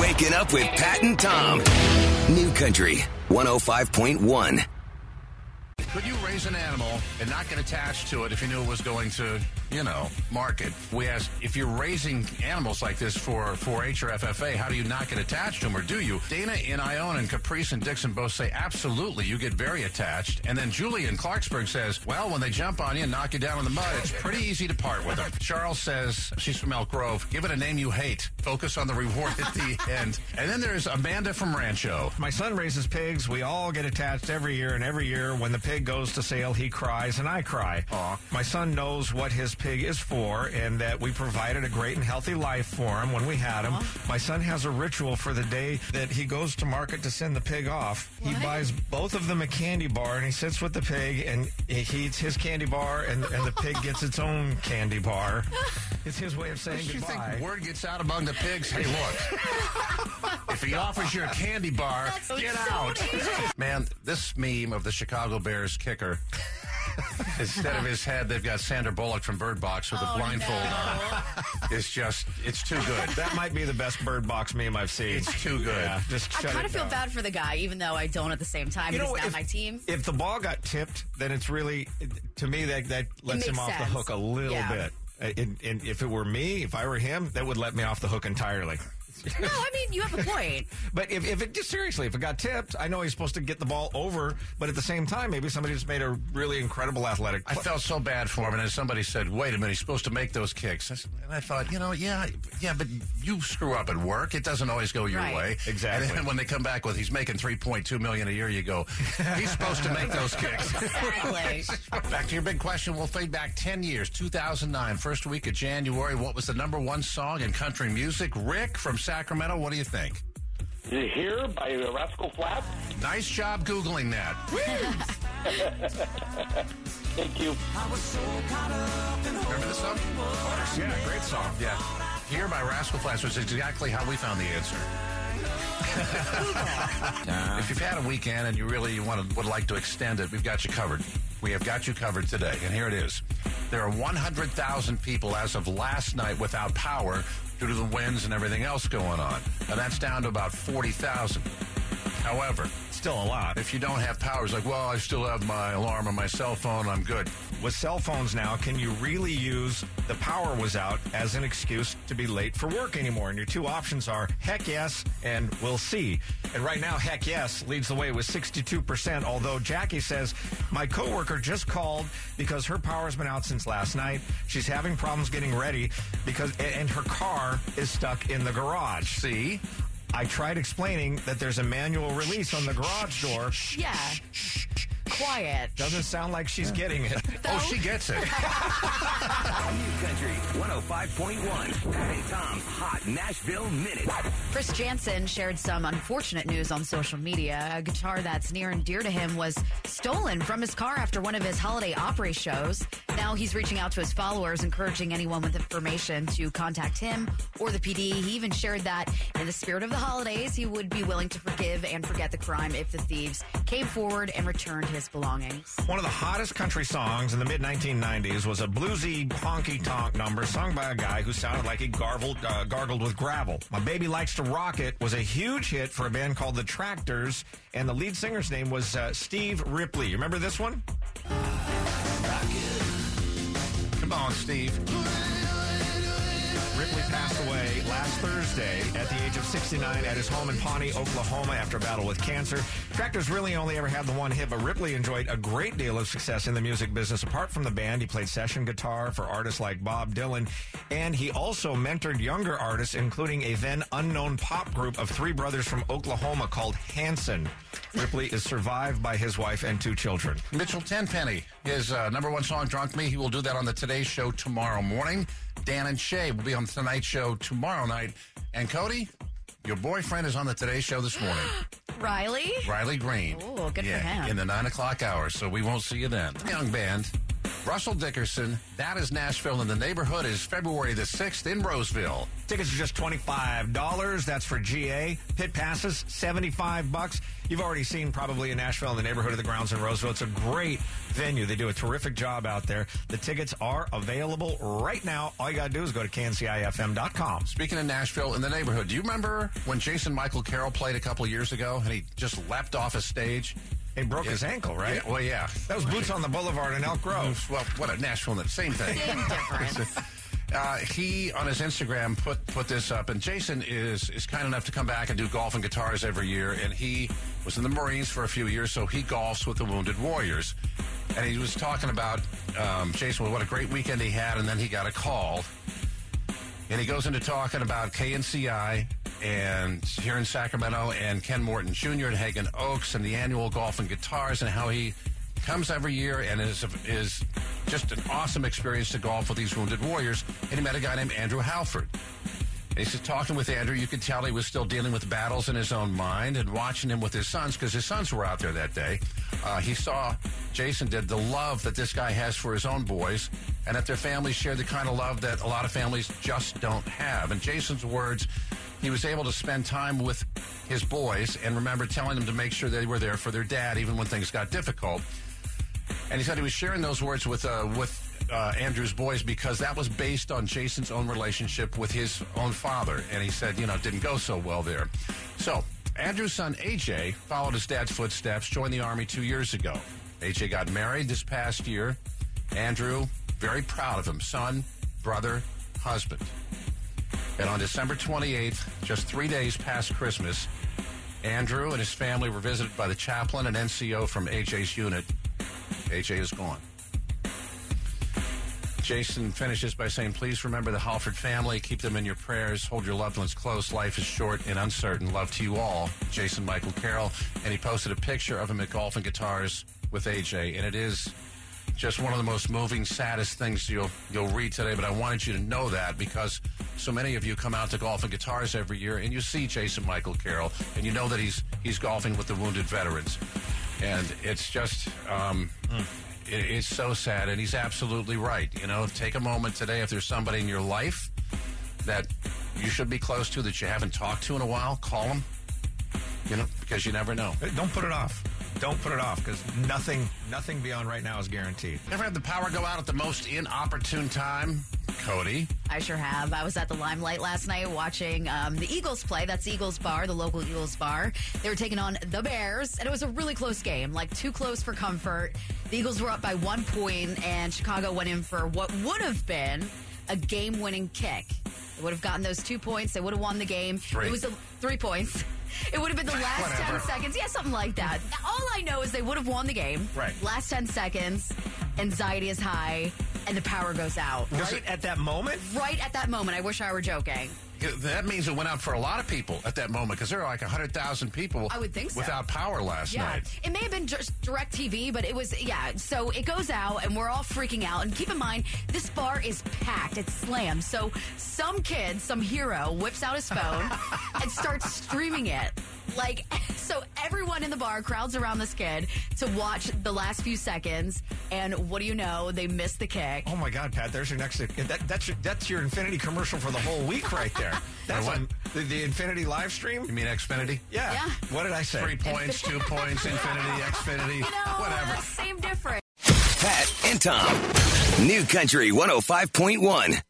Waking up with Pat and Tom. New Country 105.1. Could you raise an animal and not get attached to it if you knew it was going to, you know, market? We asked if you're raising animals like this for 4-H or FFA, how do you not get attached to them, or do you? Dana in Ione and Caprice and Dixon both say absolutely. You get very attached, and then Julie in Clarksburg says, well, when they jump on you and knock you down in the mud, it's pretty easy to part with them. Charles says she's from Elk Grove. Give it a name you hate. Focus on the reward at the end. And then there's Amanda from Rancho. My son raises pigs. We all get attached every year, and every year when the pig goes to sale, he cries and I cry. Aw. My son knows what his pig is for and that we provided a great and healthy life for him when we had him. My son has a ritual for the day that he goes to market to send the pig off. He buys both of them a candy bar and he sits with the pig and he eats his candy bar and, and the pig gets its own candy bar. It's his way of saying You goodbye. think word gets out among the pigs? Hey, look. if he offers you a candy bar, get out. Man, this meme of the Chicago Bears kicker. Instead of his head, they've got Sandra Bullock from Bird Box with a oh, blindfold on. It's just, it's too good. that might be the best bird box meme I've seen. It's too good. Yeah, just I kind of feel bad for the guy, even though I don't at the same time. You He's know, not if, my team. if the ball got tipped, then it's really, to me, that, that lets him makes off the hook a little Yeah. bit. And, and if it were me, if I were him, that would let me off the hook entirely. No, I mean you have a point. But if, if it just seriously, if it got tipped, I know he's supposed to get the ball over, but at the same time, maybe somebody just made a really incredible athletic. I felt so bad for him, and then somebody said, "Wait a minute, he's supposed to make those kicks." I s- And I thought, you know, yeah, yeah, but you screw up at work; it doesn't always go your Right. way. Exactly. And then when they come back with, he's making three point two million a year, you go, he's supposed to make those kicks. Exactly. Back to your big question. We'll fade back 10 years, 2009, first week of January. What was the number one song in country music? Rick from Sacramento, what do you think? Is it here by Rascal Flatts? Nice job Googling that. Thank you. Remember this song? yeah, great song. Yeah. Here by Rascal Flatts was exactly how we found the answer. if you've had a weekend and you really want to, would like to extend it, we've got you covered. We have got you covered today, and here it is. There are 100,000 people as of last night without power due to the winds and everything else going on. And that's down to about 40,000. However, Still a lot. if you don't have power, it's like, well, I still have my alarm on my cell phone. I'm good. With cell phones now, can you really use the power was out as an excuse to be late for work anymore? And your two options are heck yes and we'll see. And right now, heck yes leads the way with 62%. Although Jackie says, my coworker just called because her power's been out since last night. She's having problems getting ready because, and and her car is stuck in the garage. See? I tried explaining that there's a manual release on the garage door. Yeah. Quiet. Doesn't sound like she's getting it. Oh, she gets it. New Country 105.1. Pat and Tom's Hot Nashville Minute. Chris Janson shared some unfortunate news on social media. A guitar that's near and dear to him was stolen from his car after one of his holiday Opry shows. Now he's reaching out to his followers, encouraging anyone with information to contact him or the PD. He even shared that in the spirit of the holidays, he would be willing to forgive and forget the crime if the thieves came forward and returned his belongings. One of the hottest country songs in the mid 1990s was a bluesy honky tonk number sung by a guy who sounded like he gargled, uh, gargled with gravel. My Baby Likes to Rock It was a huge hit for a band called The Tractors, and the lead singer's name was uh, Steve Ripley. You remember this one? Steve. Ripley passed away last Thursday at the age of 69 at his home in Pawnee, Oklahoma, after a battle with cancer. Tractors really only ever had the one hit, but Ripley enjoyed a great deal of success in the music business. Apart from the band, he played session guitar for artists like Bob Dylan, and he also mentored younger artists, including a then unknown pop group of three brothers from Oklahoma called Hanson. Ripley is survived by his wife and two children. Mitchell Tenpenny, his uh, number one song, Drunk Me. He will do that on the Today Show tomorrow morning. Dan and Shay will be on the Tonight Show tomorrow night. And Cody, your boyfriend is on the Today Show this morning. Riley? Riley Green. Ooh, good for him. In the nine o'clock hour, so we won't see you then. Young band. Russell Dickerson. That is Nashville, and the neighborhood is February the 6th in Roseville. Tickets are just $25. That's for GA. Pit passes, 75 bucks. You've already seen probably in Nashville in the neighborhood of the grounds in Roseville. It's a great venue. They do a terrific job out there. The tickets are available right now. All you got to do is go to kncifm.com. Speaking of Nashville in the neighborhood, do you remember when Jason Michael Carroll played a couple years ago and he just leapt off a stage? He broke his ankle, right? Yeah, well, yeah. That was Boots on the Boulevard in Elk Grove. Well, what a Nashville, same thing. Same difference. Uh, he on his Instagram put put this up, and Jason is is kind enough to come back and do golf and guitars every year. And he was in the Marines for a few years, so he golfs with the Wounded Warriors. And he was talking about um, Jason, what a great weekend he had, and then he got a call, and he goes into talking about KNCI and here in Sacramento, and Ken Morton Jr. and Haggin Oaks, and the annual golf and guitars, and how he comes every year and is is just an awesome experience to golf with these wounded warriors. And he met a guy named Andrew Halford. And he said, talking with Andrew, you could tell he was still dealing with battles in his own mind and watching him with his sons because his sons were out there that day. Uh, he saw Jason did the love that this guy has for his own boys and that their families share the kind of love that a lot of families just don't have. And Jason's words, he was able to spend time with his boys and remember telling them to make sure they were there for their dad even when things got difficult. And he said he was sharing those words with uh, with uh, Andrew's boys because that was based on Jason's own relationship with his own father. And he said, you know, it didn't go so well there. So Andrew's son AJ followed his dad's footsteps, joined the army two years ago. AJ got married this past year. Andrew, very proud of him, son, brother, husband. And on December 28th, just three days past Christmas, Andrew and his family were visited by the chaplain and NCO from AJ's unit. AJ is gone. Jason finishes by saying, Please remember the Halford family. Keep them in your prayers. Hold your loved ones close. Life is short and uncertain. Love to you all. Jason Michael Carroll. And he posted a picture of him at Golf and Guitars with AJ. And it is just one of the most moving, saddest things you'll you'll read today. But I wanted you to know that because so many of you come out to golf and guitars every year, and you see Jason Michael Carroll, and you know that he's he's golfing with the wounded veterans, and it's just. Um, it, it's so sad, and he's absolutely right. You know, take a moment today if there's somebody in your life that you should be close to that you haven't talked to in a while, call them. You know, because you never know. Don't put it off. Don't put it off because nothing, nothing beyond right now is guaranteed. Ever had the power go out at the most inopportune time? Cody. I sure have. I was at the Limelight last night watching um, the Eagles play. That's Eagles Bar, the local Eagles Bar. They were taking on the Bears, and it was a really close game, like too close for comfort. The Eagles were up by one point, and Chicago went in for what would have been a game winning kick. They would have gotten those two points. They would have won the game. Three. It was a, three points. It would have been the last Whatever. 10 seconds. Yeah, something like that. All I know is they would have won the game. Right. Last 10 seconds, anxiety is high, and the power goes out. Right at that moment, Right at that moment. I wish I were joking. That means it went out for a lot of people at that moment because there were like 100,000 people I would think so. without power last Yeah, night. it may have been just DirecTV, but it was, yeah. So it goes out and we're all freaking out. And keep in mind, this bar is packed, it's slammed. So some kid, some hero, whips out his phone and starts streaming it. Like, so everyone in the bar crowds around this kid to watch the last few seconds. And what do you know? They miss the kick. oh my God, Pat, there's your next. That, that's your, that's your Infinity commercial for the whole week right there. That's what? on the, the Infinity live stream. You mean Xfinity? Yeah. Yeah. What did I say? Three points, two points, Infinity, Xfinity, You know, whatever. same difference. Pat and Tom. New Country 105.1.